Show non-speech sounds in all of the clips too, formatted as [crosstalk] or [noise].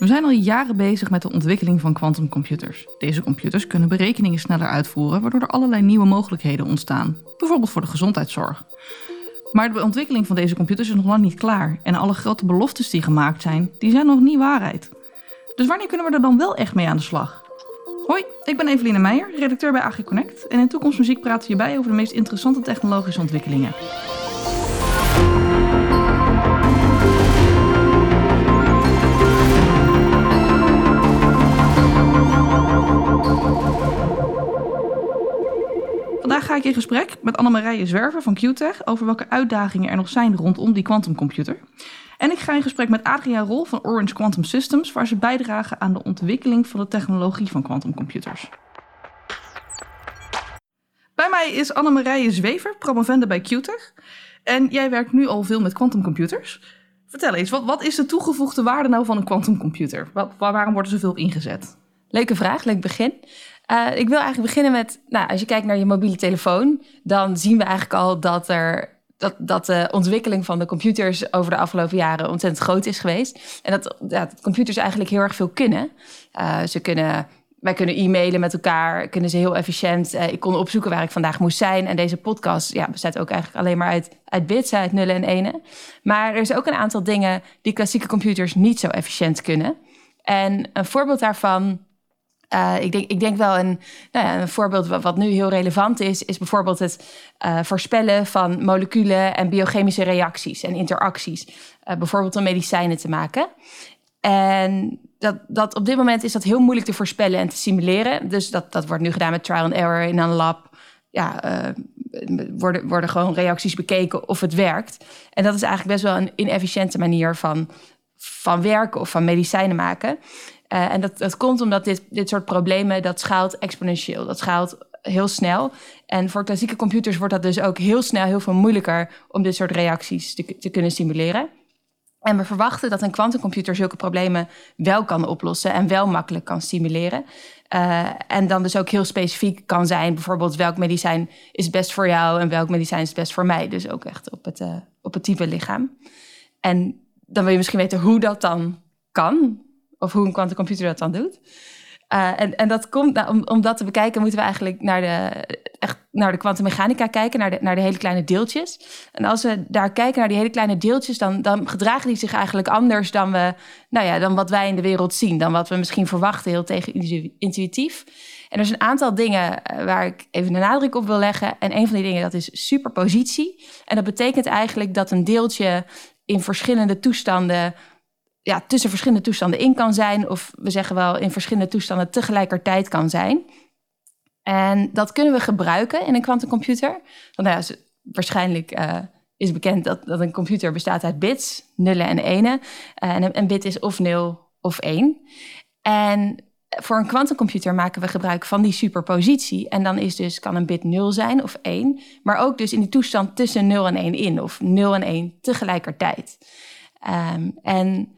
We zijn al jaren bezig met de ontwikkeling van quantumcomputers. Deze computers kunnen berekeningen sneller uitvoeren, waardoor er allerlei nieuwe mogelijkheden ontstaan, bijvoorbeeld voor de gezondheidszorg. Maar de ontwikkeling van deze computers is nog lang niet klaar en alle grote beloftes die gemaakt zijn, die zijn nog niet waarheid. Dus wanneer kunnen we er dan wel echt mee aan de slag? Hoi, ik ben Eveline Meijer, redacteur bij AG Connect en in Toekomstmuziek praten we hierbij over de meest interessante technologische ontwikkelingen. Ga ik in gesprek met Annemarije Zwerver van QTech over welke uitdagingen er nog zijn rondom die quantumcomputer. En ik ga in gesprek met Adriaan Rol van Orange Quantum Systems, waar ze bijdragen aan de ontwikkeling van de technologie van quantumcomputers. Bij mij is Annemarije Zwever, promovende bij QTech. En jij werkt nu al veel met quantumcomputers. Vertel eens, wat, wat is de toegevoegde waarde nou van een quantumcomputer? waarom wordt er zoveel ingezet? Leuke vraag, leuk begin. Uh, ik wil eigenlijk beginnen met, nou, als je kijkt naar je mobiele telefoon, dan zien we eigenlijk al dat er dat, dat de ontwikkeling van de computers over de afgelopen jaren ontzettend groot is geweest. En dat, ja, dat computers eigenlijk heel erg veel kunnen. Uh, ze kunnen wij kunnen e-mailen met elkaar, kunnen ze heel efficiënt. Uh, ik kon opzoeken waar ik vandaag moest zijn. En deze podcast ja, bestaat ook eigenlijk alleen maar uit, uit bits, uit nullen en enen. Maar er is ook een aantal dingen die klassieke computers niet zo efficiënt kunnen. En een voorbeeld daarvan uh, ik, denk, ik denk wel een, nou ja, een voorbeeld wat, nu heel relevant is, is bijvoorbeeld het uh, voorspellen van moleculen en biochemische reacties en interacties. Uh, bijvoorbeeld om medicijnen te maken. En dat, dat op dit moment is dat heel moeilijk te voorspellen en te simuleren. Dus dat, dat wordt nu gedaan met trial and error in een lab. Ja, worden, worden gewoon reacties bekeken of het werkt. En dat is eigenlijk best wel een inefficiënte manier van, van werken of van medicijnen maken. Uh, en dat, komt omdat dit, dit soort problemen, dat schaalt exponentieel. Dat schaalt heel snel. En voor klassieke computers wordt dat dus ook heel snel heel veel moeilijker om dit soort reacties te, te kunnen simuleren. En we verwachten dat een kwantumcomputer zulke problemen wel kan oplossen en wel makkelijk kan simuleren. Uh, en dan dus ook heel specifiek kan zijn, bijvoorbeeld welk medicijn is best voor jou en welk medicijn is best voor mij. Dus ook echt op het, uh, op het type lichaam. En dan wil je misschien weten hoe dat dan kan of hoe een quantumcomputer dat dan doet. Uh, en, en dat komt, nou, om, om dat te bekijken, moeten we eigenlijk naar de, echt naar de kwantummechanica kijken, naar de, naar de hele kleine deeltjes. En als we daar kijken naar die hele kleine deeltjes, dan, dan gedragen die zich eigenlijk anders dan, we, nou ja, dan wat wij in de wereld zien, dan wat we misschien verwachten, heel tegen intuïtief. En er zijn een aantal dingen eh, waar ik even de nadruk op wil leggen. En een van die dingen, dat is superpositie. En dat betekent eigenlijk dat een deeltje in verschillende toestanden ja, tussen verschillende toestanden in kan zijn. Of we zeggen wel in verschillende toestanden tegelijkertijd kan zijn. En dat kunnen we gebruiken in een kwantumcomputer. Want nou ja, waarschijnlijk uh, is bekend dat, dat een computer bestaat uit bits, nullen en enen. Uh, en een bit is of 0 of 1. En voor een kwantumcomputer maken we gebruik van die superpositie. En dan is dus, kan een bit 0 zijn of 1. Maar ook dus in die toestand tussen 0 en 1 in. Of 0 en 1 tegelijkertijd. Um, en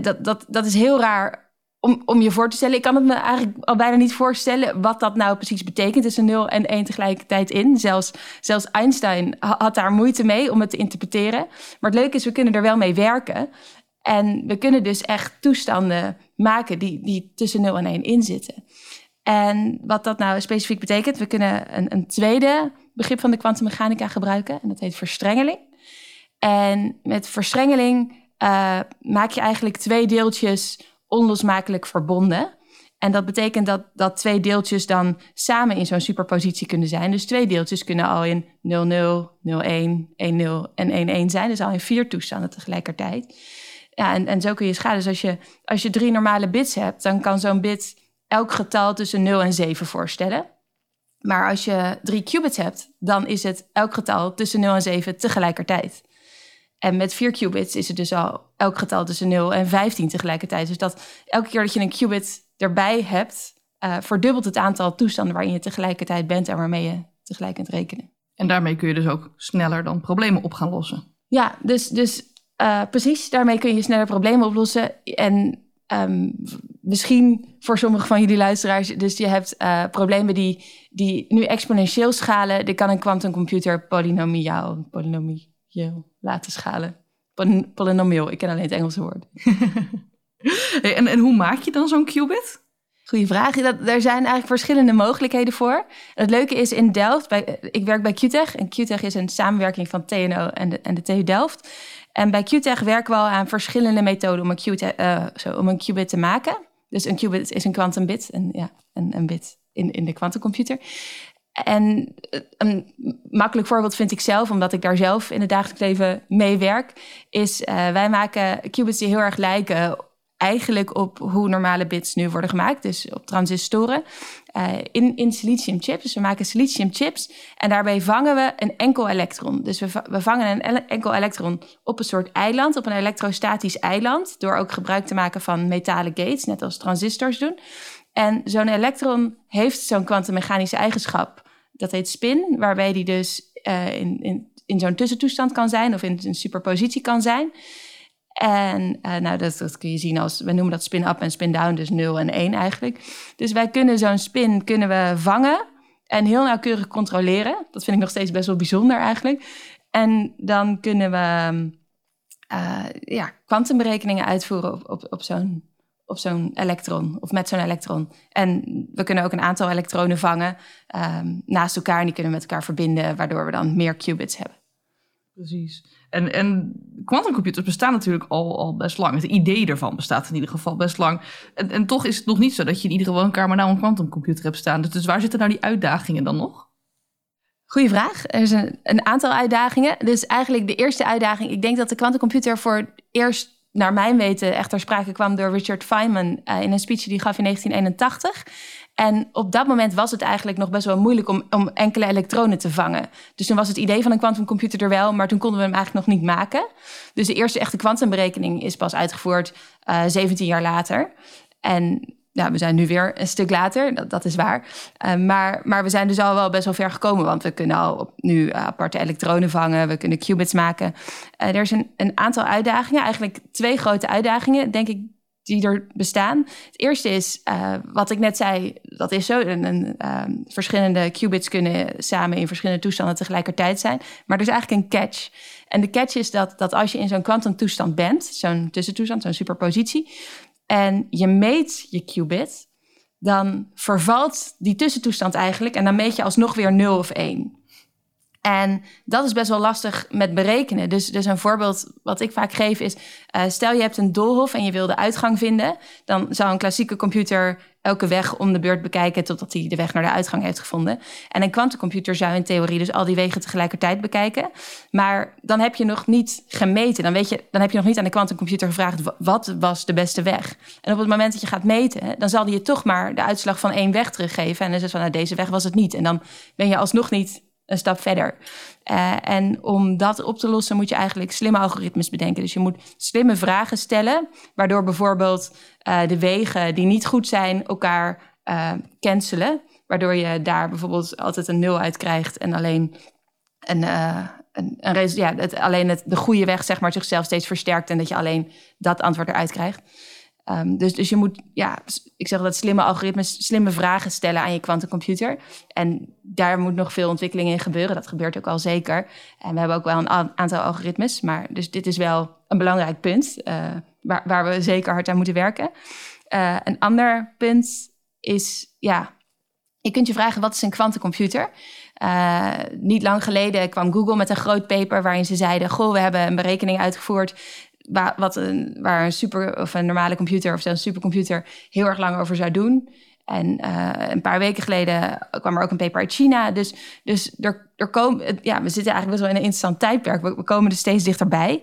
dat, dat, dat is heel raar om, om je voor te stellen. Ik kan het me eigenlijk al bijna niet voorstellen wat dat nou precies betekent tussen 0 en 1 tegelijkertijd in. Zelfs, zelfs Einstein had daar moeite mee om het te interpreteren. Maar het leuke is, we kunnen er wel mee werken. En we kunnen dus echt toestanden maken die, die tussen 0 en 1 in zitten. En wat dat nou specifiek betekent, we kunnen een, een tweede begrip van de kwantummechanica gebruiken. En dat heet verstrengeling. En met verstrengeling uh, maak je eigenlijk twee deeltjes onlosmakelijk verbonden. En dat betekent dat, dat twee deeltjes dan samen in zo'n superpositie kunnen zijn. Dus twee deeltjes kunnen al in 00, 01, 10 en 11 zijn. Dus al in vier toestanden tegelijkertijd. Ja, en, en zo kun je schade. Dus als je, als je drie normale bits hebt, dan kan zo'n bit elk getal tussen 0 en 7 voorstellen. Maar als je drie qubits hebt, dan is het elk getal tussen 0 en 7 tegelijkertijd. En met 4 qubits is het dus al elk getal tussen 0 en 15 tegelijkertijd. Dus dat elke keer dat je een qubit erbij hebt, uh, verdubbelt het aantal toestanden waarin je tegelijkertijd bent en waarmee je tegelijk kunt rekenen. En daarmee kun je dus ook sneller dan problemen op gaan lossen. Ja, dus, dus uh, precies, daarmee kun je sneller problemen oplossen. En um, misschien voor sommige van jullie luisteraars, dus je hebt uh, problemen die, die nu exponentieel schalen. Die kan een quantumcomputer polynomiaal, polynomiaal laten schalen. Polynomial, ik ken alleen het Engelse woord. [laughs] en, en hoe maak je dan zo'n qubit? Goeie vraag. Dat, er zijn eigenlijk verschillende mogelijkheden voor. Het leuke is in Delft, bij, ik werk bij QTech. En QTech is een samenwerking van TNO en de, en de TU Delft. En bij QTech werken we al aan verschillende methoden om een, qubit, uh, zo, om een qubit te maken. Dus een qubit is een quantum bit, een, ja, een, een bit in, in de quantumcomputer. En eh, een makkelijk voorbeeld vind ik zelf, omdat ik daar zelf in het dagelijks leven mee werk, is uh, wij maken qubits die heel erg lijken eigenlijk op hoe normale bits nu worden gemaakt, dus op transistoren, uh, in, in silicium chips. Dus we maken silicium chips en daarbij vangen we een enkel elektron. Dus we, we vangen een enkel elektron op een soort eiland, op een elektrostatisch eiland, door ook gebruik te maken van metalen gates, net als transistors doen. En zo'n elektron heeft zo'n kwantummechanische eigenschap. Dat heet spin, waarbij die dus uh, in, in, in zo'n tussentoestand kan zijn of in een superpositie kan zijn. En uh, nou, dat, dat, kun je zien als, we noemen dat spin-up en spin-down, dus 0 en 1 eigenlijk. Dus wij kunnen zo'n spin kunnen we vangen en heel nauwkeurig controleren. Dat vind ik nog steeds best wel bijzonder eigenlijk. En dan kunnen we uh, ja, kwantumberekeningen uitvoeren op, op, op zo'n op zo'n elektron of met zo'n elektron. En we kunnen ook een aantal elektronen vangen um, naast elkaar en die kunnen we met elkaar verbinden, waardoor we dan meer qubits hebben. Precies. En, en quantumcomputers bestaan natuurlijk al, al best lang. Het idee ervan bestaat in ieder geval best lang. En, en toch is het nog niet zo dat je in ieder geval een nou een quantumcomputer hebt staan. Dus, dus waar zitten nou die uitdagingen dan nog? Goeie vraag. Er zijn een aantal uitdagingen. Dus eigenlijk de eerste uitdaging. Ik denk dat de quantumcomputer voor eerst naar mijn weten echt ter sprake kwam door Richard Feynman uh, in een speech die hij gaf in 1981. En op dat moment was het eigenlijk nog best wel moeilijk om, om enkele elektronen te vangen. Dus toen was het idee van een kwantumcomputer er wel, maar toen konden we hem eigenlijk nog niet maken. Dus de eerste echte kwantumberekening is pas uitgevoerd uh, eh, 17 jaar later. En ja, we zijn nu weer een stuk later, dat, is waar. Uh, maar, maar we zijn dus al wel best wel ver gekomen, want we kunnen al nu uh, aparte elektronen vangen, we kunnen qubits maken. Uh, er is een, een aantal uitdagingen, eigenlijk twee grote uitdagingen, denk ik, die er bestaan. Het eerste is, wat ik net zei, dat is zo. Een, een, ehm, verschillende qubits kunnen samen in verschillende toestanden tegelijkertijd zijn. Maar er is eigenlijk een catch. En de catch is dat, dat als je in zo'n kwantumtoestand bent, zo'n tussentoestand, zo'n superpositie, en je meet je qubit, dan vervalt die tussentoestand eigenlijk en dan meet je alsnog weer 0 of 1. En dat is best wel lastig met berekenen. Dus, dus een voorbeeld wat ik vaak geef is: uh, stel je hebt een doolhof en je wil de uitgang vinden, dan zou een klassieke computer elke weg om de beurt bekijken totdat hij de weg naar de uitgang heeft gevonden. En een kwantumcomputer zou in theorie dus al die wegen tegelijkertijd bekijken. Maar dan heb je nog niet gemeten. Dan, weet je, dan heb je nog niet aan de kwantumcomputer gevraagd wat was de beste weg. En op het moment dat je gaat meten, dan zal hij je toch maar de uitslag van één weg teruggeven. En dan is het van nou, deze weg was het niet. En dan ben je alsnog niet een stap verder. Uh, en om dat op te lossen moet je eigenlijk slimme algoritmes bedenken. Dus je moet slimme vragen stellen, waardoor bijvoorbeeld uh, de wegen die niet goed zijn elkaar uh, cancelen. Waardoor je daar bijvoorbeeld altijd een nul uit krijgt en alleen een, een, een ja, het, alleen het, de goede weg zeg maar, zichzelf steeds versterkt en dat je alleen dat antwoord eruit krijgt. Um, dus, dus je moet, ja, ik zeg dat slimme algoritmes, slimme vragen stellen aan je kwantumcomputer. En daar moet nog veel ontwikkeling in gebeuren. Dat gebeurt ook al zeker. En we hebben ook wel een aantal algoritmes. Maar dus dit is wel een belangrijk punt uh, waar, waar we zeker hard aan moeten werken. Uh, een ander punt is, ja, je kunt je vragen wat is een kwantumcomputer? Uh, niet lang geleden kwam Google met een groot paper waarin ze zeiden: Goh, we hebben een berekening uitgevoerd wat een, waar een super of een normale computer of zelfs een supercomputer heel erg lang over zou doen. En uh, een paar weken geleden kwam er ook een paper uit China. Dus, dus er, er komen, ja, we zitten eigenlijk best wel in een interessant tijdperk. We, komen er steeds dichterbij.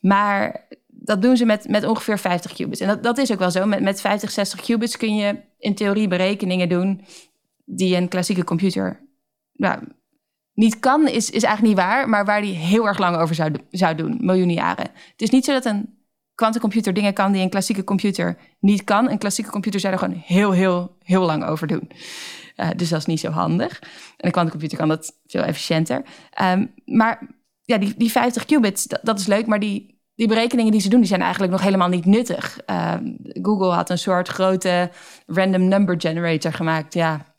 Maar dat doen ze met, met ongeveer 50 qubits. En dat, dat is ook wel zo. Met, met 50, 60 qubits kun je in theorie berekeningen doen die een klassieke computer niet kan, is, is eigenlijk niet waar, maar waar die heel erg lang over zou, zou doen, miljoenen jaren. Het is niet zo dat een kwantumcomputer dingen kan die een klassieke computer niet kan. Een klassieke computer zou er gewoon heel, heel, heel lang over doen. Uh, dus dat is niet zo handig. En een kwantumcomputer kan dat veel efficiënter. Um, maar ja, die, die 50 qubits, dat, is leuk, maar die, die berekeningen die ze doen, die zijn eigenlijk nog helemaal niet nuttig. Uh, Google had een soort grote random number generator gemaakt. Ja,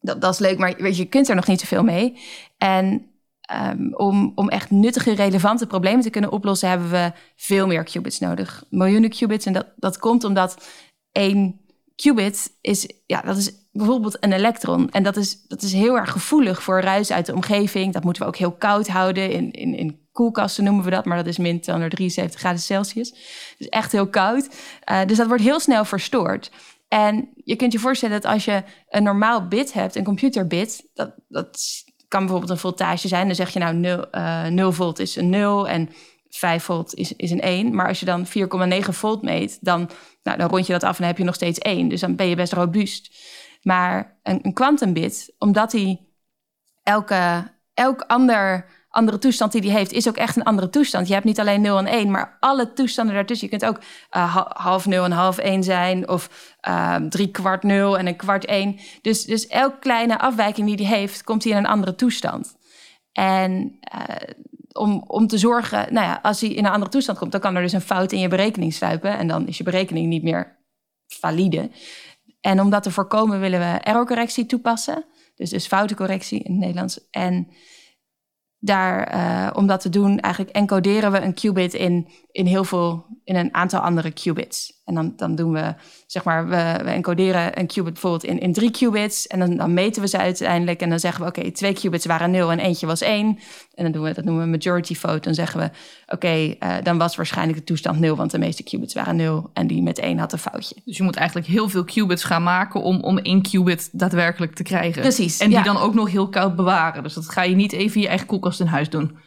dat, dat is leuk, maar weet je, je kunt er nog niet zoveel mee. En ehm, om, om echt nuttige, relevante problemen te kunnen oplossen, hebben we veel meer qubits nodig. Miljoenen qubits. En dat, dat komt omdat één qubit is, ja, dat is bijvoorbeeld een elektron. En dat is, dat is heel erg gevoelig voor ruis uit de omgeving. Dat moeten we ook heel koud houden. In, in, in koelkasten noemen we dat, maar dat is min 273 graden Celsius. Dus echt heel koud. Uh, dus dat wordt heel snel verstoord. En je kunt je voorstellen dat als je een normaal bit hebt, een computerbit, dat, dat kan bijvoorbeeld een voltage zijn. Dan zeg je nou 0, uh, 0 volt is een 0 en 5 volt is, is een 1. Maar als je dan 4,9 volt meet, dan, nou, dan rond je dat af en heb je nog steeds 1. Dus dan ben je best robuust. Maar een quantumbit, omdat hij elke, elk ander andere toestand die hij heeft, is ook echt een andere toestand. Je hebt niet alleen 0 en 1, maar alle toestanden daartussen. Je kunt ook uh, half 0 en half 1 zijn, of uh, drie kwart 0 en een kwart 1. Dus, dus elke kleine afwijking die hij heeft, komt hij in een andere toestand. En uh, om, om te zorgen, nou ja, als hij in een andere toestand komt, dan kan er dus een fout in je berekening sluipen. En dan is je berekening niet meer valide. En om dat te voorkomen willen we errorcorrectie toepassen. Dus, dus foutencorrectie in het Nederlands. En daar, uh, om dat te doen, eigenlijk encoderen we een qubit in, in heel veel, in een aantal andere qubits. En dan, dan doen we, zeg maar, we, we encoderen een qubit bijvoorbeeld in, in drie qubits. En dan, dan meten we ze uiteindelijk. En dan zeggen we, oké, twee qubits waren nul en eentje was één. En dan doen we, dat noemen we majority vote. Dan zeggen we, oké, uh, dan was waarschijnlijk de toestand nul, want de meeste qubits waren nul. En die met één had een foutje. Dus je moet eigenlijk heel veel qubits gaan maken om, om één qubit daadwerkelijk te krijgen. Precies. En die ja. dan ook nog heel koud bewaren. Dus dat ga je niet even in je eigen koelkast in huis doen.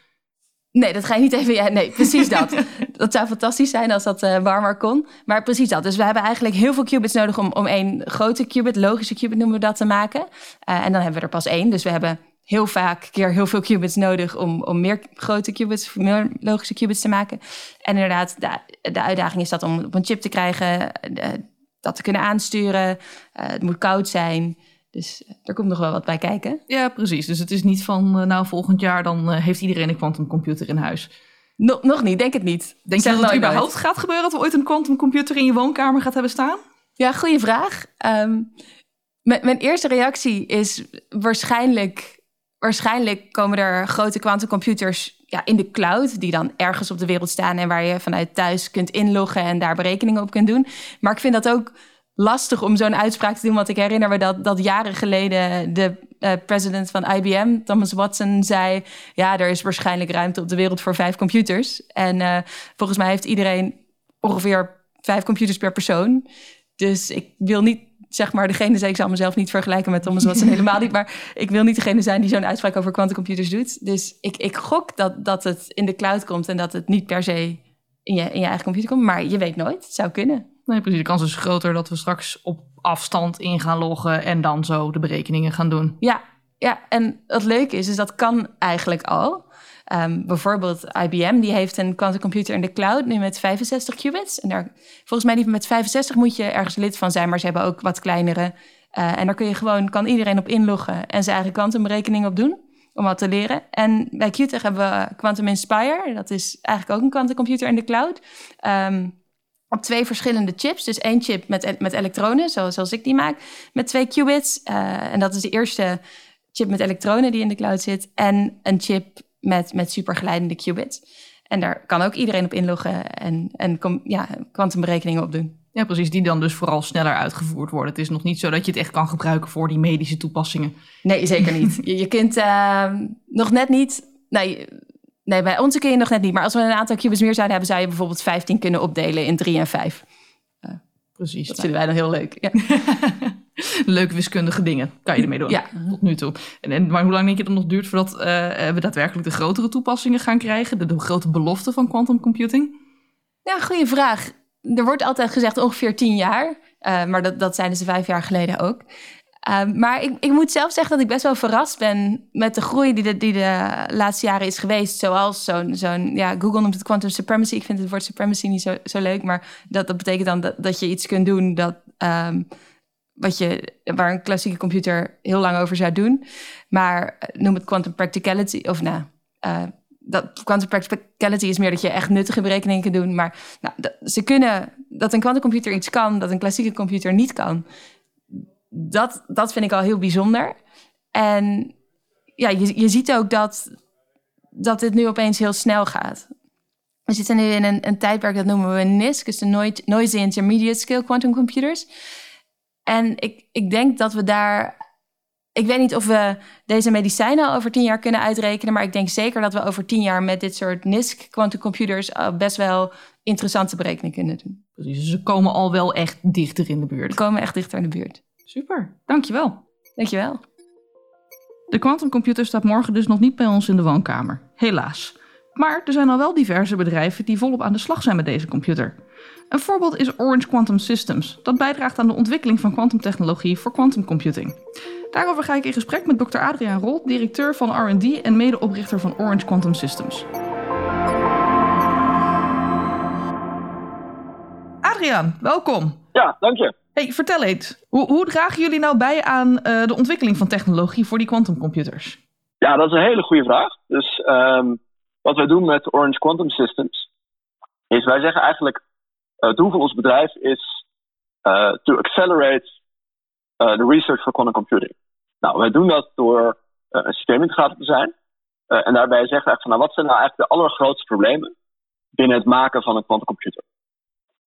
Nee, dat ga je niet even. Ja, nee, precies dat. [laughs] dat zou fantastisch zijn als dat uh, warmer kon. Maar precies dat. Dus we hebben eigenlijk heel veel qubits nodig om, om één grote qubit, logische qubit noemen we dat, te maken. Uh, en dan hebben we er pas één. Dus we hebben heel vaak keer heel veel qubits nodig om, om meer grote qubits, meer logische qubits te maken. En inderdaad, de, de uitdaging is dat om op een chip te krijgen, de, dat te kunnen aansturen. Uh, het moet koud zijn. Dus er komt nog wel wat bij kijken. Ja, precies. Dus het is niet van, uh, nou, volgend jaar dan uh, heeft iedereen een quantumcomputer in huis. No, nog niet, denk het niet. Denk je dat het überhaupt gaat gebeuren dat we ooit een quantumcomputer in je woonkamer gaat hebben staan? Ja, goede vraag. Um, mijn eerste reactie is waarschijnlijk, waarschijnlijk komen er grote quantumcomputers ja, in de cloud, die dan ergens op de wereld staan en waar je vanuit thuis kunt inloggen en daar berekeningen op kunt doen. Maar ik vind dat ook lastig om zo'n uitspraak te doen. Want ik herinner me dat, dat jaren geleden de uh, president van IBM, Thomas Watson, zei: Ja, er is waarschijnlijk ruimte op de wereld voor vijf computers. En uh, volgens mij heeft iedereen ongeveer vijf computers per persoon. Dus ik wil niet zeg maar degene zijn, ik zal mezelf niet vergelijken met Thomas Watson [laughs] helemaal niet, maar ik wil niet degene zijn die zo'n uitspraak over quantumcomputers doet. Dus ik, ik gok dat, dat het in de cloud komt en dat het niet per se in je, in je eigen computer komt, maar je weet nooit, het zou kunnen. Nee, precies. De kans is groter dat we straks op afstand in gaan loggen en dan zo de berekeningen gaan doen. Ja, ja. en het leuke is, is dat kan eigenlijk al. Um, bijvoorbeeld IBM, die heeft een quantumcomputer in de cloud nu met 65 qubits. En daar, volgens mij die met 65 moet je ergens lid van zijn, maar ze hebben ook wat kleinere. Uh, en daar kun je gewoon, kan iedereen op inloggen en zijn eigen kwantumberekening op doen om wat te leren. En bij QTech hebben we Quantum Inspire. Dat is eigenlijk ook een quantumcomputer in de cloud. Um, op twee verschillende chips. Dus één chip met, met elektronen, zoals, zoals ik die maak, met twee qubits. Uh, en dat is de eerste chip met elektronen die in de cloud zit. En een chip met, met supergeleidende qubits. En daar kan ook iedereen op inloggen en, en kom, ja, kwantumberekeningen op doen. Ja, precies. Die dan dus vooral sneller uitgevoerd worden. Het is nog niet zo dat je het echt kan gebruiken voor die medische toepassingen. Nee, zeker niet. je, je kunt uh, nog net niet... Nee, Nee, bij onze kun je nog net niet. Maar als we een aantal qubits meer zouden hebben, zou je bijvoorbeeld 15 kunnen opdelen in 3 en 5. Uh, Precies. Dat vinden wij dan heel leuk. Ja. [laughs] Leuke wiskundige dingen kan je ermee doen. Ja. Tot nu toe. En, en, maar hoe lang denk je dat het nog duurt voordat uh, we daadwerkelijk de grotere toepassingen gaan krijgen? De, de grote belofte van quantum computing? Ja, goede vraag. Er wordt altijd gezegd ongeveer 10 jaar. Uh, maar dat, dat zeiden ze vijf jaar geleden ook. Um, maar ik, ik, moet zelf zeggen dat ik best wel verrast ben met de groei die de, die de laatste jaren is geweest. Zoals zo'n, ja, Google noemt het quantum supremacy. Ik vind het woord supremacy niet zo, zo leuk, maar dat, dat betekent dan dat, je iets kunt doen dat, um, wat je, waar een klassieke computer heel lang over zou doen. Maar noem het quantum practicality, of nou, uh, dat quantum practicality is meer dat je echt nuttige berekeningen kunt doen. Maar nou, ze kunnen, dat een quantumcomputer iets kan dat een klassieke computer niet kan dat, dat vind ik al heel bijzonder. En ja, je, je ziet ook dat dat dit nu opeens heel snel gaat. We zitten nu in een, een tijdperk dat noemen we NISC, dus de Noisy Intermediate Scale Quantum Computers. En ik, ik denk dat we daar. Ik weet niet of we deze medicijnen over tien jaar kunnen uitrekenen, maar ik denk zeker dat we over tien jaar met dit soort NISC quantumcomputers uh, best wel interessante berekeningen kunnen doen. Precies, dus ze komen al wel echt dichter in de buurt. Ze komen echt dichter in de buurt. Super, dankjewel. Dankjewel. De quantumcomputer staat morgen dus nog niet bij ons in de woonkamer. Helaas. Maar er zijn al wel diverse bedrijven die volop aan de slag zijn met deze computer. Een voorbeeld is Orange Quantum Systems, dat bijdraagt aan de ontwikkeling van kwantumtechnologie voor quantum computing. Daarover ga ik in gesprek met Dr. Adriaan Rol, directeur van R&D en medeoprichter van Orange Quantum Systems. Adriaan, welkom. Ja, dank je. Hey, vertel eens, hoe, hoe dragen jullie nou bij aan uh, de ontwikkeling van technologie voor die quantumcomputers? Ja, dat is een hele goede vraag. Dus um, wat wij doen met Orange Quantum Systems, is wij zeggen eigenlijk, uh, het doel van ons bedrijf is uh, to accelerate the research for quantum computing. Nou, wij doen dat door een systeemintegrator te zijn. en daarbij zeggen we van, nou, wat zijn nou eigenlijk de allergrootste problemen binnen het maken van een quantumcomputer?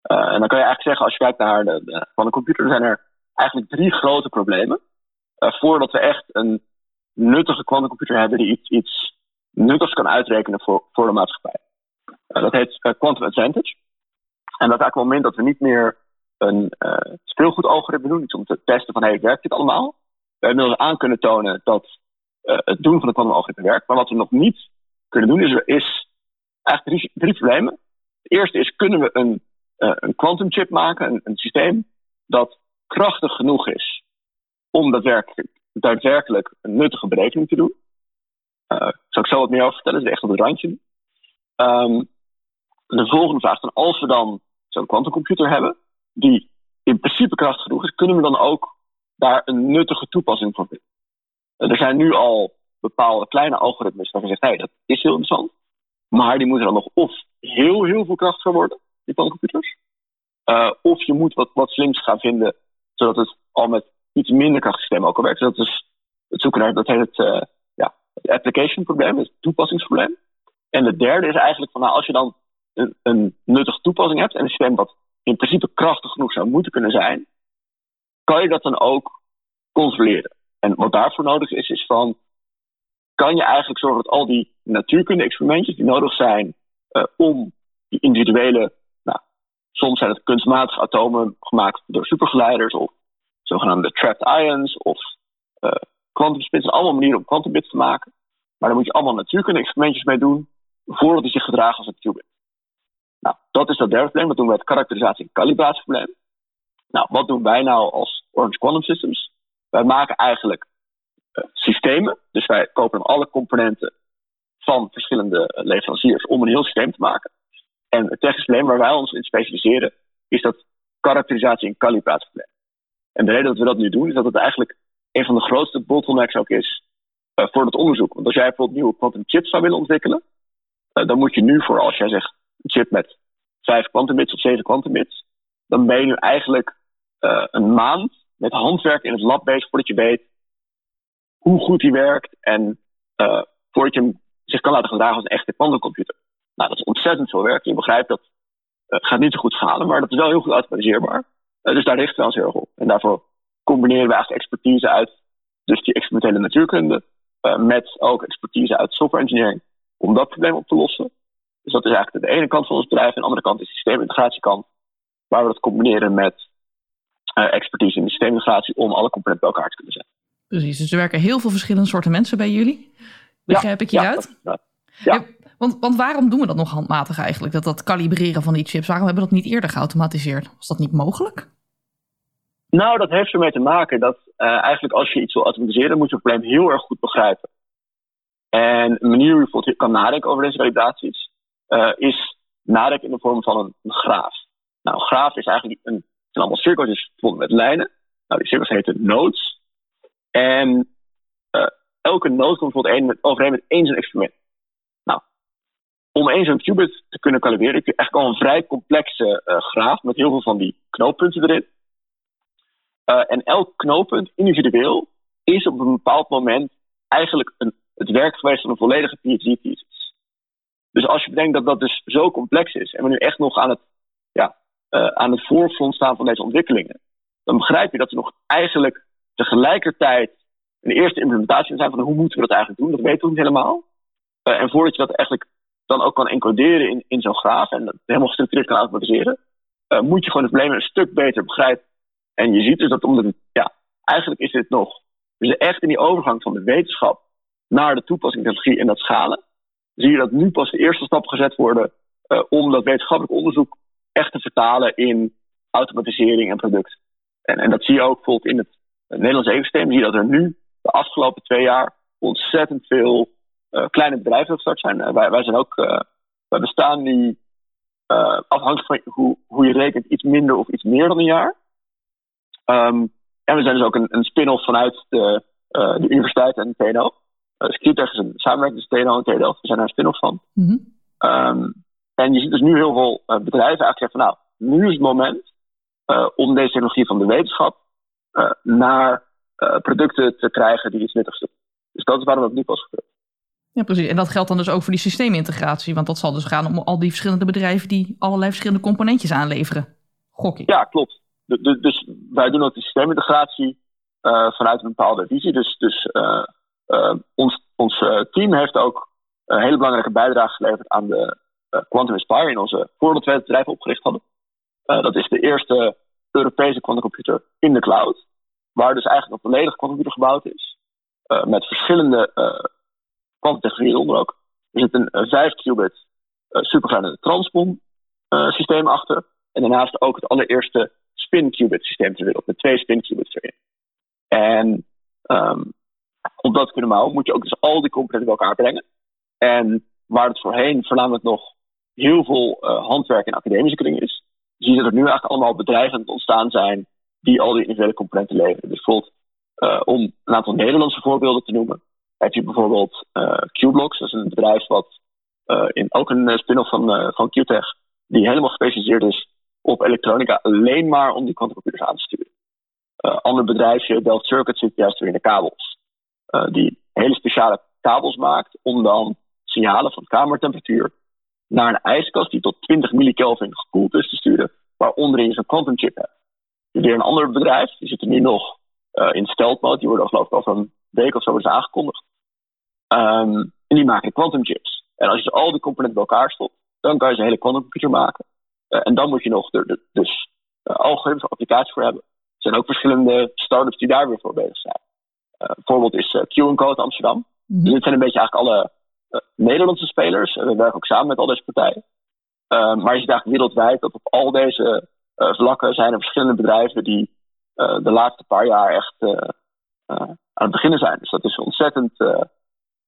En dan kan je eigenlijk zeggen, als je kijkt naar de, de quantumcomputer, zijn er eigenlijk drie grote problemen. voordat we echt een nuttige quantumcomputer hebben die iets, iets nuttigs kan uitrekenen voor, voor de maatschappij. Uh, dat heet quantum advantage. En dat is eigenlijk het moment dat we niet meer een uh, speelgoedalgoritme doen, iets om te testen van hey, werkt dit allemaal? We hebben aan kunnen tonen dat het doen van een quantum werkt. Maar wat we nog niet kunnen doen, is, is eigenlijk drie, drie problemen. Het eerste is, kunnen we een, een quantum chip maken, een, een systeem dat krachtig genoeg is om daadwerkelijk, daadwerkelijk een nuttige berekening te doen? Uh, zal ik zo wat meer over vertellen, is echt op het randje. Um, de volgende vraag is als we dan zo'n quantumcomputer hebben, die in principe krachtig genoeg is, kunnen we dan ook daar een nuttige toepassing voor vinden? Uh, er zijn nu al bepaalde kleine algoritmes waarvan je zegt, hey, dat is heel interessant. Maar die moeten dan nog of heel, heel veel krachtiger worden, die quantumcomputers. Uh, of je moet wat, wat slims gaan vinden, zodat het al met iets minder krachtig systeem ook al werkt. Dat is het zoeken naar, dat heet het het application probleem, het toepassingsprobleem. En de derde is eigenlijk van nou, als je dan een, een nuttige toepassing hebt en een systeem wat in principe krachtig genoeg zou moeten kunnen zijn, kan je dat dan ook controleren. En wat daarvoor nodig is, is van kan je eigenlijk zorgen dat al die natuurkunde-experimentjes die nodig zijn uh, om die individuele, soms zijn het kunstmatige atomen gemaakt door supergeleiders of zogenaamde trapped ions of uh, Quantumspits zijn allemaal manieren om quantumbits te maken. Maar daar moet je allemaal natuurkunde-experimentjes mee doen voordat hij zich gedraagt als een qubit. Nou, dat is dat derde probleem. Dat doen we het karakterisatie- en calibratieprobleem. Nou, wat doen wij nou als Orange Quantum Systems? Wij maken eigenlijk uh, systemen. Dus wij kopen alle componenten van verschillende uh, leveranciers om een heel systeem te maken. En het technisch probleem waar wij ons in specialiseren is dat karakterisatie- en calibratieprobleem. En de reden dat we dat nu doen is dat het eigenlijk een van de grootste bottlenecks ook is uh, voor het onderzoek. Want als jij bijvoorbeeld nieuwe quantum chips zou willen ontwikkelen, uh, dan moet je nu voor, als jij zegt een chip met vijf quantumbits of zeven quantumbits, dan ben je nu eigenlijk uh, een maand met handwerk in het lab bezig voordat je weet hoe goed die werkt en voordat je hem zich kan laten gedragen als een echte quantumcomputer. Nou, dat is ontzettend veel werk. Je begrijpt dat het gaat niet zo goed schalen, maar dat is wel heel goed automatiseerbaar. dus daar richten we ons heel erg op. En daarvoor combineren we eigenlijk expertise uit, dus die experimentele natuurkunde, uh, met ook expertise uit software engineering, om dat probleem op te lossen. Dus dat is eigenlijk de ene kant van ons bedrijf. En de andere kant is de systeemintegratiekant, waar we dat combineren met uh, expertise in de systeemintegratie om alle componenten bij elkaar te kunnen zetten. Precies, dus er werken heel veel verschillende soorten mensen bij jullie. Begrijp ja, ik? Ja, ja. ja. Want, want waarom doen we dat nog handmatig eigenlijk? Dat, dat kalibreren van die chips, waarom hebben we dat niet eerder geautomatiseerd? Was dat niet mogelijk? Nou, dat heeft ermee te maken dat uh, eigenlijk als je iets wil automatiseren, moet je het probleem heel erg goed begrijpen. En een manier hoe je bijvoorbeeld kan nadenken over deze validaties, uh, is nadenken in de vorm van een, graaf. Nou, een graaf is eigenlijk een, zijn allemaal cirkeltjes verbonden met lijnen. Nou, die cirkels heten nodes. En uh, elke node komt bijvoorbeeld een, overeen met één zo'n experiment. Om één zo'n qubit te kunnen kalibreren, heb je eigenlijk al een vrij complexe graaf met heel veel van die knooppunten erin. Uh, en elk knooppunt individueel is op een bepaald moment eigenlijk een, het werk geweest van een volledige PhD-thesis. Dus als je bedenkt dat dat dus zo complex is en we nu echt nog aan het, ja, uh, aan het voorfront staan van deze ontwikkelingen, dan begrijp je dat er nog eigenlijk tegelijkertijd een eerste implementatie zijn van hoe moeten we dat eigenlijk doen. Dat weten we niet helemaal. En voordat je dat eigenlijk dan ook kan encoderen in, in zo'n graaf en dat helemaal gestructureerd kan automatiseren, uh, moet je gewoon het probleem een stuk beter begrijpen. En je ziet dus dat omdat ja, eigenlijk is dit nog, dus echt in die overgang van de wetenschap naar de toepassing technologie en dat schalen, zie je dat nu pas de eerste stappen gezet worden uh, om dat wetenschappelijk onderzoek echt te vertalen in automatisering en product. En, en dat zie je ook bijvoorbeeld in het, het Nederlands ecosysteem, zie je dat er nu de afgelopen twee jaar ontzettend veel kleine bedrijven gestart zijn. Uh, wij, wij zijn ook, wij bestaan nu afhankelijk van hoe, hoe je rekent iets minder of iets meer dan een jaar. Um, en we zijn dus ook een, een spin-off vanuit de, de universiteit en de TNO. Uh, Security is een samenwerking tussen TNO en TNO. We zijn daar een spin-off van. Mm -hmm. um, en je ziet dus nu heel veel uh, bedrijven eigenlijk zeggen van nou, nu is het moment uh, om deze technologie van de wetenschap naar producten te krijgen die iets nuttigs doen. Dus dat is waarom dat nu pas gebeurt. Ja, precies. En dat geldt dan dus ook voor die systeemintegratie. Want dat zal dus gaan om al die verschillende bedrijven die allerlei verschillende componentjes aanleveren. Gok ik. Ja, klopt. Dus, wij doen ook die systeemintegratie vanuit een bepaalde visie. Dus, dus uh, ons ons uh, team heeft ook een hele belangrijke bijdrage geleverd aan de Quantum Inspire in onze voordat we het bedrijf opgericht hadden. dat is de eerste Europese quantumcomputer in de cloud, waar dus eigenlijk een volledige quantumcomputer gebouwd is, met verschillende quantumtechnologieën onder ook. Er zit een 5 qubit superkleine transpon systeem achter. En daarnaast ook het allereerste spin qubit systeem ter wereld, met twee spin qubits erin. En um, om dat te kunnen bouwen, moet je ook dus al die componenten bij elkaar brengen. En waar het voorheen voornamelijk nog heel veel handwerk en academische kringen is, zie je dat er nu eigenlijk allemaal bedrijven ontstaan zijn die al die individuele componenten leveren. Dus bijvoorbeeld, om een aantal Nederlandse voorbeelden te noemen, heb je bijvoorbeeld uh, Qblocks, dat is een bedrijf wat in, ook een spin-off van, van QTech, die helemaal gespecialiseerd is op elektronica alleen maar om die quantumcomputers aan te sturen. ander bedrijfje, Delft Circuit, zit juist weer in de kabels. Die hele speciale kabels maakt om dan signalen van kamertemperatuur naar een ijskast die tot 20 millikelvin gekoeld is te sturen, waaronder je zo'n quantum chip hebt. Weer een ander bedrijf, die zitten nu nog in stealth die worden geloof ik over een week of zo eens aangekondigd. Um, en die maken quantum chips. En als je al die componenten bij elkaar stopt, dan kan je een hele quantumcomputer maken. Uh, en dan moet je nog er, er, dus uh, algoritmische applicaties voor hebben. Er zijn ook verschillende startups die daar weer voor bezig zijn. Uh, voorbeeld is uh, Q&Code Amsterdam. Mm -hmm. Dus dit zijn een beetje eigenlijk alle Nederlandse spelers. we werken ook samen met al deze partijen. maar je ziet eigenlijk wereldwijd dat op al deze vlakken zijn er verschillende bedrijven die de laatste paar jaar echt aan het beginnen zijn. Dus dat is ontzettend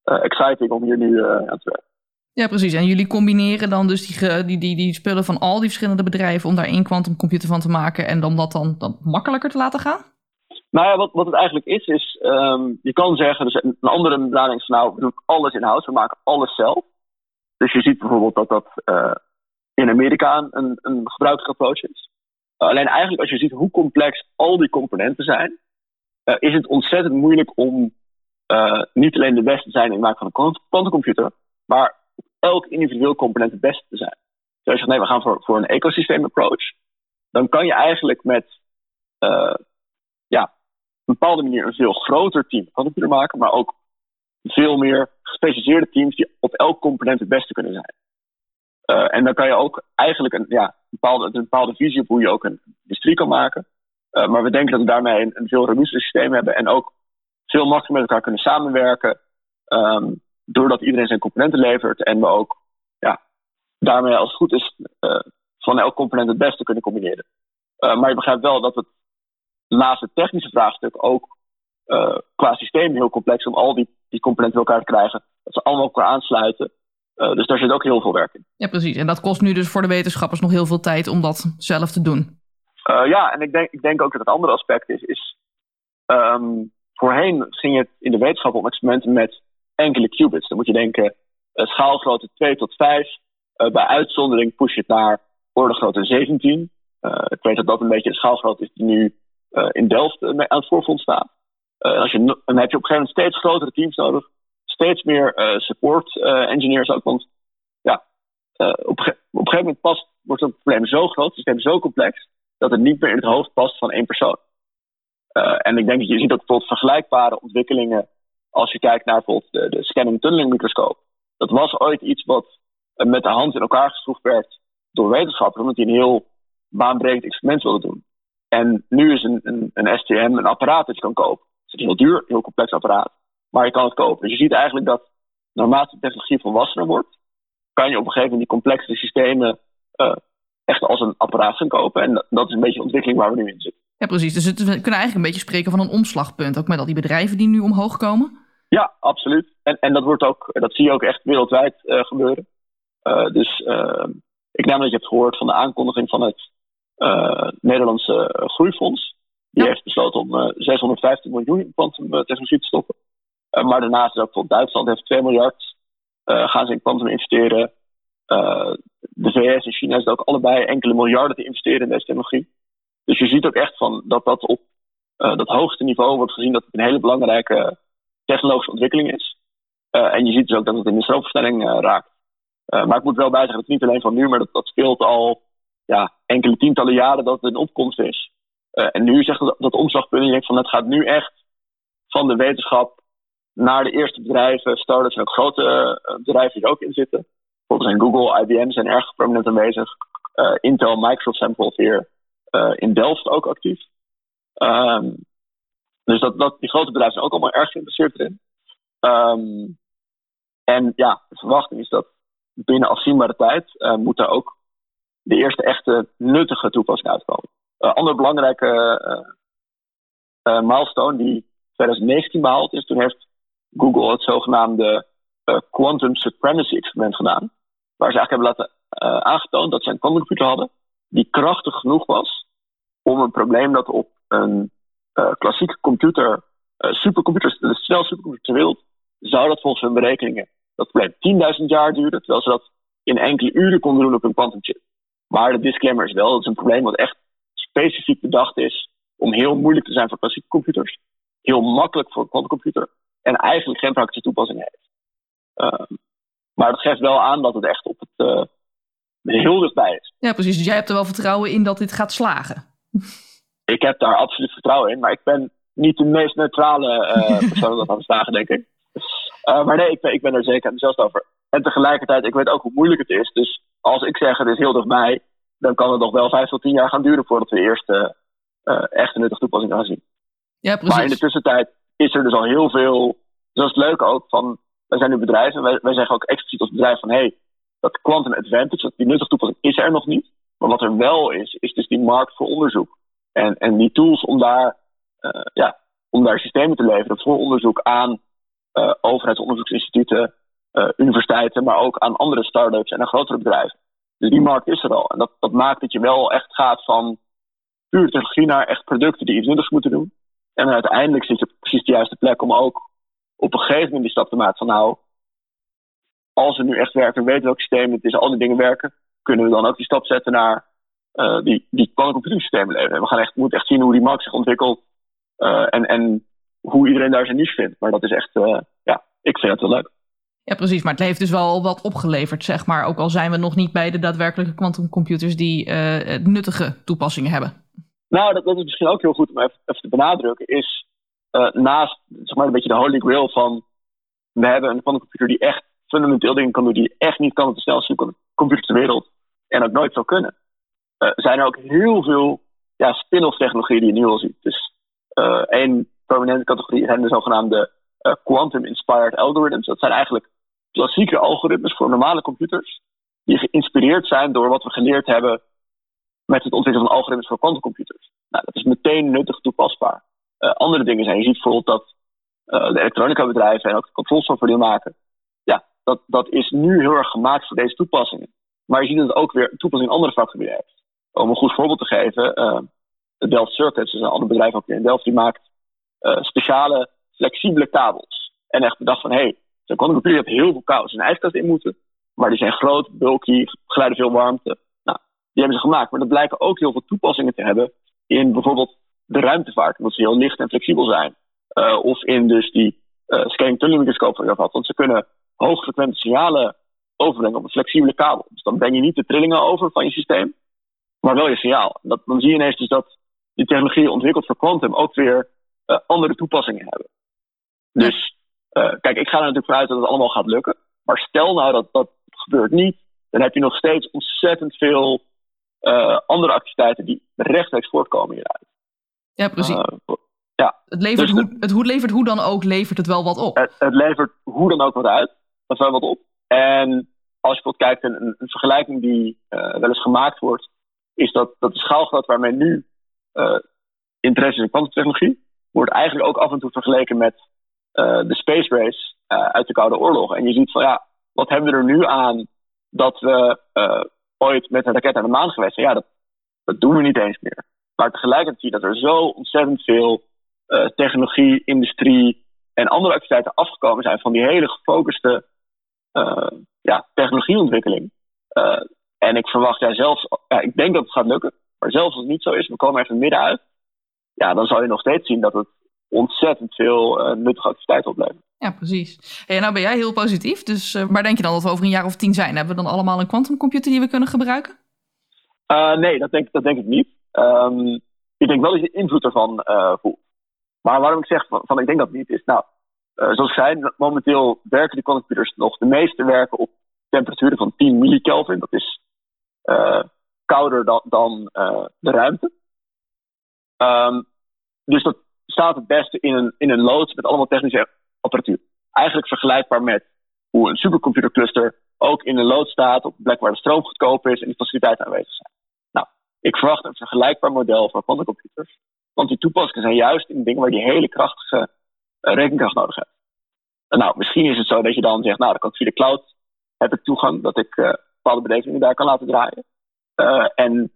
exciting om hier nu aan te werken. Ja, precies. En jullie combineren dan dus die, die, die, die spullen van al die verschillende bedrijven om daar één quantumcomputer van te maken en om dat dan, dan makkelijker te laten gaan? Nou ja, wat, wat het eigenlijk is, is um, je kan zeggen, dus een andere benadering is nou, we doen alles in-house, we maken alles zelf. Dus je ziet bijvoorbeeld dat dat uh, in Amerika een, een gebruikelijke approach is. Uh, alleen eigenlijk als je ziet hoe complex al die componenten zijn, uh, is het ontzettend moeilijk om niet alleen de beste te zijn in het maken van een quantumcomputer, maar elk individueel component het beste te zijn. Dus als je zegt nee, we gaan voor, voor een ecosysteem approach, dan kan je eigenlijk met ja, een bepaalde manier een veel groter team computer maken, maar ook veel meer gespecialiseerde teams die op elk component het beste kunnen zijn. Uh, en dan kan je ook eigenlijk een, ja, een, bepaalde, bepaalde visie op hoe je ook een industrie kan maken. Uh, maar we denken dat we daarmee een, een veel robuuster systeem hebben en ook veel makkelijker met elkaar kunnen samenwerken. Um, doordat iedereen zijn componenten levert en we ook ja, daarmee als het goed is uh, van elk component het beste kunnen combineren. maar je begrijpt wel dat het naast het technische vraagstuk ook uh, qua systeem heel complex om al die, die componenten bij elkaar te krijgen. Dat ze allemaal elkaar aansluiten. Dus daar zit ook heel veel werk in. Ja, precies. En dat kost nu dus voor de wetenschappers nog heel veel tijd om dat zelf te doen. Ja, en ik denk, ik denk ook dat het andere aspect is. is um, voorheen ging het in de wetenschap om experimenten met enkele qubits. Dan moet je denken, schaalgrootte 2 tot 5. bij uitzondering push je het naar orde grootte 17. ik weet dat dat een beetje de schaalgrootte is die nu in Delft aan het voorfront staan. Uh, als je, dan heb je op een gegeven moment steeds grotere teams nodig, steeds meer support engineers ook. Want ja, op, op, een gegeven moment past, wordt het probleem zo groot, het systeem zo complex, dat het niet meer in het hoofd past van één persoon. En ik denk dat je ziet ook bijvoorbeeld vergelijkbare ontwikkelingen als je kijkt naar bijvoorbeeld de, de scanning tunneling microscoop. Dat was ooit iets wat met de hand in elkaar geschroefd werd door wetenschappers, omdat die een heel baanbrekend experiment wilden doen. En nu is een, een, een STM een apparaat dat je kan kopen. Het is een heel duur, heel complex apparaat. Maar je kan het kopen. Dus je ziet eigenlijk dat naarmate de technologie volwassener wordt, kan je op een gegeven moment die complexe systemen uh, echt als een apparaat gaan kopen. En dat is een beetje de ontwikkeling waar we nu in zitten. Ja, precies. Dus het, we kunnen eigenlijk een beetje spreken van een omslagpunt. Ook met al die bedrijven die nu omhoog komen. Ja, absoluut. En, en dat, wordt ook, dat zie je ook echt wereldwijd uh, gebeuren. Uh, dus ik neem dat je hebt gehoord van de aankondiging van het uh, Nederlandse Groeifonds. Die heeft besloten om 615 miljoen in kwantumtechnologie te stoppen. maar daarnaast is ook Duitsland heeft 2 miljard gaan ze in kwantum investeren. de VS en China is ook allebei enkele miljarden te investeren in deze technologie. Dus je ziet ook echt van dat dat op dat hoogste niveau wordt gezien dat het een hele belangrijke technologische ontwikkeling is. Uh, en je ziet dus ook dat het in de stroomversnelling uh, raakt. Maar ik moet wel bijzeggen dat het niet alleen van nu, maar dat, dat speelt al ja, enkele tientallen jaren dat het een opkomst is. en nu zegt dat, dat omslagpunt, je denkt van het gaat nu echt van de wetenschap naar de eerste bedrijven, startups en ook grote bedrijven die er ook in zitten. Bijvoorbeeld zijn Google, IBM zijn erg prominent aanwezig. Intel, Microsoft zijn bijvoorbeeld weer in Delft ook actief. Um, dus dat, dat, die grote bedrijven zijn ook allemaal erg geïnteresseerd erin. Um, en ja, de verwachting is dat binnen afzienbare tijd uh, moet daar ook de eerste echte nuttige toepassing uitkomen. Een uh, andere belangrijke milestone die 2019 behaald is, toen heeft Google het zogenaamde Quantum Supremacy Experiment gedaan. Waar ze eigenlijk hebben laten aangetoond dat ze een quantumcomputer hadden die krachtig genoeg was om een probleem dat op een uh, klassieke computer, uh, supercomputers, de snelste supercomputer ter wereld, zou dat volgens hun berekeningen dat probleem 10.000 jaar duren, terwijl ze dat in enkele uren konden doen op een quantumchip. Maar de disclaimer is wel, dat is een probleem wat echt specifiek bedacht is om heel moeilijk te zijn voor klassieke computers, heel makkelijk voor een quantumcomputer en eigenlijk geen praktische toepassing heeft. Uh, maar dat geeft wel aan dat het echt op het uh, heel dichtbij is. Ja, precies. Dus jij hebt er wel vertrouwen in dat dit gaat slagen [laughs] ik heb daar absoluut vertrouwen in. Maar ik ben niet de meest neutrale uh, [laughs] persoon dat aan het vragen, denk ik. Uh, maar nee, ik ben, ik ben er zeker enthousiast over. En tegelijkertijd, ik weet ook hoe moeilijk het is. Dus als ik zeg het is heel dichtbij, dan kan het nog wel vijf tot tien jaar gaan duren voordat we de eerste uh, echte nuttige toepassing gaan zien. Ja, precies. Maar in de tussentijd is er dus al heel veel. Dat is het leuke ook van. Wij zijn nu bedrijven, wij, wij zeggen ook expliciet als bedrijf van hé, hey, dat quantum advantage, dat die nuttige toepassing is er nog niet. Maar wat er wel is, is dus die markt voor onderzoek. En, en die tools om daar, uh, ja, om daar systemen te leveren voor onderzoek aan uh, overheidsonderzoeksinstituten, uh, universiteiten, maar ook aan andere start-ups en aan grotere bedrijven. Dus die markt is er al. En dat, dat maakt dat je wel echt gaat van puur technologie naar echt producten die iets nuttigs moeten doen. En uiteindelijk zit je precies de juiste plek om ook op een gegeven moment die stap te maken van nou, als we nu echt werken, weten welk systeem het is, al die dingen werken, kunnen we dan ook die stap zetten naar uh, die, die leveren. We gaan echt, moeten echt zien hoe die markt zich ontwikkelt uh, en, en hoe iedereen daar zijn niche vindt. Maar dat is echt, uh, ja, ik vind het wel leuk. Ja, precies. Maar het heeft dus wel wat opgeleverd, zeg maar. Ook al zijn we nog niet bij de daadwerkelijke quantumcomputers die nuttige toepassingen hebben. Nou, dat, dat, is misschien ook heel goed om even, even te benadrukken. Is naast, zeg maar, een beetje de holy grail van... We hebben een quantumcomputer die echt fundamenteel dingen kan doen... die echt niet kan op de snelste computer ter wereld. En ook nooit zal kunnen uh, zijn er ook heel veel ja, spin-off technologieën die je nu al ziet. Dus uh, één prominente categorie zijn de zogenaamde uh, quantum-inspired algorithms. Dat zijn eigenlijk klassieke algoritmes voor normale computers, die geïnspireerd zijn door wat we geleerd hebben met het ontwikkelen van algoritmes voor quantumcomputers. Nou, dat is meteen nuttig toepasbaar. andere dingen zijn, je ziet bijvoorbeeld dat de elektronica bedrijven en ook de controlsoftware die maken, ja, dat, dat is nu heel erg gemaakt voor deze toepassingen. Maar je ziet dat het ook weer toepassing in andere vakgebieden heeft. Om een goed voorbeeld te geven, uh, de Delft Circuits, dus een ander bedrijf ook in Delft, die maakt uh, speciale flexibele kabels. En echt bedacht van, hé, hey, zo'n computer heeft heel veel kabels zijn ijskast in moeten, maar die zijn groot, bulky, geleiden veel warmte. Nou, die hebben ze gemaakt, maar dat blijken ook heel veel toepassingen te hebben in bijvoorbeeld de ruimtevaart, omdat ze heel licht en flexibel zijn. Uh, of in dus die uh, scanning tunneling microscoop had. Want ze kunnen hoogfrequente signalen overbrengen op een flexibele kabel. Dus dan breng je niet de trillingen over van je systeem, maar wel je signaal. Dat, dan zie je ineens dus dat die technologie ontwikkeld voor quantum ook weer uh, andere toepassingen hebben. Dus uh, kijk, ik ga er natuurlijk vanuit dat het allemaal gaat lukken. Maar stel nou dat dat gebeurt niet, dan heb je nog steeds ontzettend veel uh, andere activiteiten die rechtstreeks voortkomen hieruit. Ja, precies. ja. Het, levert dus hoe, het hoe levert hoe dan ook, levert het wel wat op. Het, het levert hoe dan ook wat uit. Dat wel wat op. En als je bijvoorbeeld kijkt, een, vergelijking die uh, wel eens gemaakt wordt, is dat, dat de schaalgrootte waarmee nu uh, interesse is in kwantumtechnologie, wordt eigenlijk ook af en toe vergeleken met uh, de space race uit de Koude Oorlog. En je ziet van ja, wat hebben we er nu aan dat we ooit met een raket naar de maan geweest zijn? Ja, dat, dat doen we niet eens meer. Maar tegelijkertijd zie je dat er zo ontzettend veel technologie, industrie en andere activiteiten afgekomen zijn van die hele gefocuste ja, technologieontwikkeling. Uh, en ik verwacht, ja, zelfs, ja, ik denk dat het gaat lukken. Maar zelfs als het niet zo is, we komen even midden uit. Ja, dan zal je nog steeds zien dat het ontzettend veel uh, nuttige activiteiten oplevert. Ja, precies. Hey, nou ben jij heel positief. Dus waar denk je dan dat we over een jaar of tien zijn? Hebben we dan allemaal een quantumcomputer die we kunnen gebruiken? Uh, nee, dat denk, dat denk ik niet. Um, ik denk wel dat je de invloed ervan voelt. Maar waarom ik zeg van, van ik denk dat niet, is nou, zoals ik zei, momenteel werken die computers nog. De meeste werken op temperaturen van 10 millikelvin. Dat is uh, kouder dan, dan uh, de ruimte. Um, dus dat staat het beste in een, in een loods met allemaal technische apparatuur. Eigenlijk vergelijkbaar met hoe een supercomputercluster ook in een loods staat op een plek waar de stroom goedkoop is en die faciliteiten aanwezig zijn. Nou, ik verwacht een vergelijkbaar model voor quantumcomputers. Want die toepassingen zijn juist in dingen waar die hele krachtige rekenkracht nodig hebt. Nou, misschien is het zo dat je dan zegt, nou, dan kan ik via de cloud heb ik toegang dat ik uh, bepaalde berekeningen daar kan laten draaien. Uh, en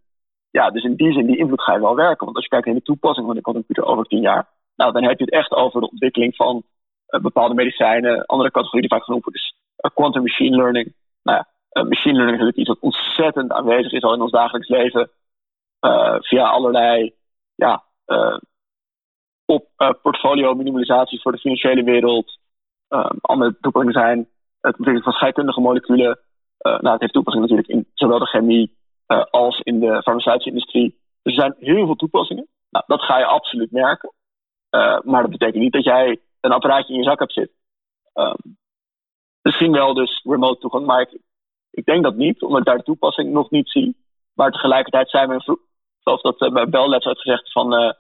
ja, dus in die zin, die invloed ga je wel werken. Want als je kijkt naar de toepassing van de computer over tien jaar, nou, dan heb je het echt over de ontwikkeling van uh, bepaalde medicijnen, andere categorieën die vaak genoemd worden, dus quantum machine learning. Nou ja, machine learning is natuurlijk iets wat ontzettend aanwezig is al in ons dagelijks leven, via allerlei ja, op uh, portfolio minimalisatie voor de financiële wereld. Uh, andere toepassingen zijn het ontwikkelen van scheikundige moleculen. Uh, nou, het heeft toepassingen natuurlijk in zowel de chemie als in de farmaceutische industrie. Dus er zijn heel veel toepassingen. Nou, dat ga je absoluut merken. maar dat betekent niet dat jij een apparaatje in je zak hebt zitten. Um, misschien wel dus remote toegang, maar ik, ik, denk dat niet, omdat ik daar de toepassing nog niet zie. Maar tegelijkertijd zijn we, zoals dat bij Bell Labs uitgezegd, van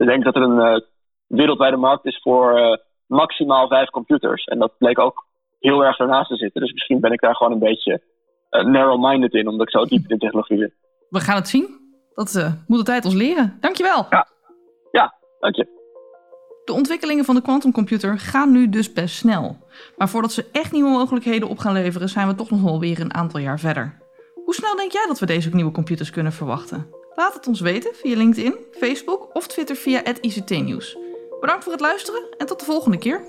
ik denk dat er een uh, wereldwijde markt is voor uh, maximaal vijf computers. En dat bleek ook heel erg ernaast te zitten. Dus misschien ben ik daar gewoon een beetje uh, narrow-minded in, omdat ik zo diep in technologie zit. We gaan het zien. Dat moet de tijd ons leren. Dankjewel. Ja, ja dank je. De ontwikkelingen van de quantumcomputer gaan nu dus best snel. Maar voordat ze echt nieuwe mogelijkheden op gaan leveren, zijn we toch nog wel weer een aantal jaar verder. Hoe snel denk jij dat we deze nieuwe computers kunnen verwachten? Laat het ons weten via LinkedIn, Facebook of Twitter via @ictnews. Bedankt voor het luisteren en tot de volgende keer.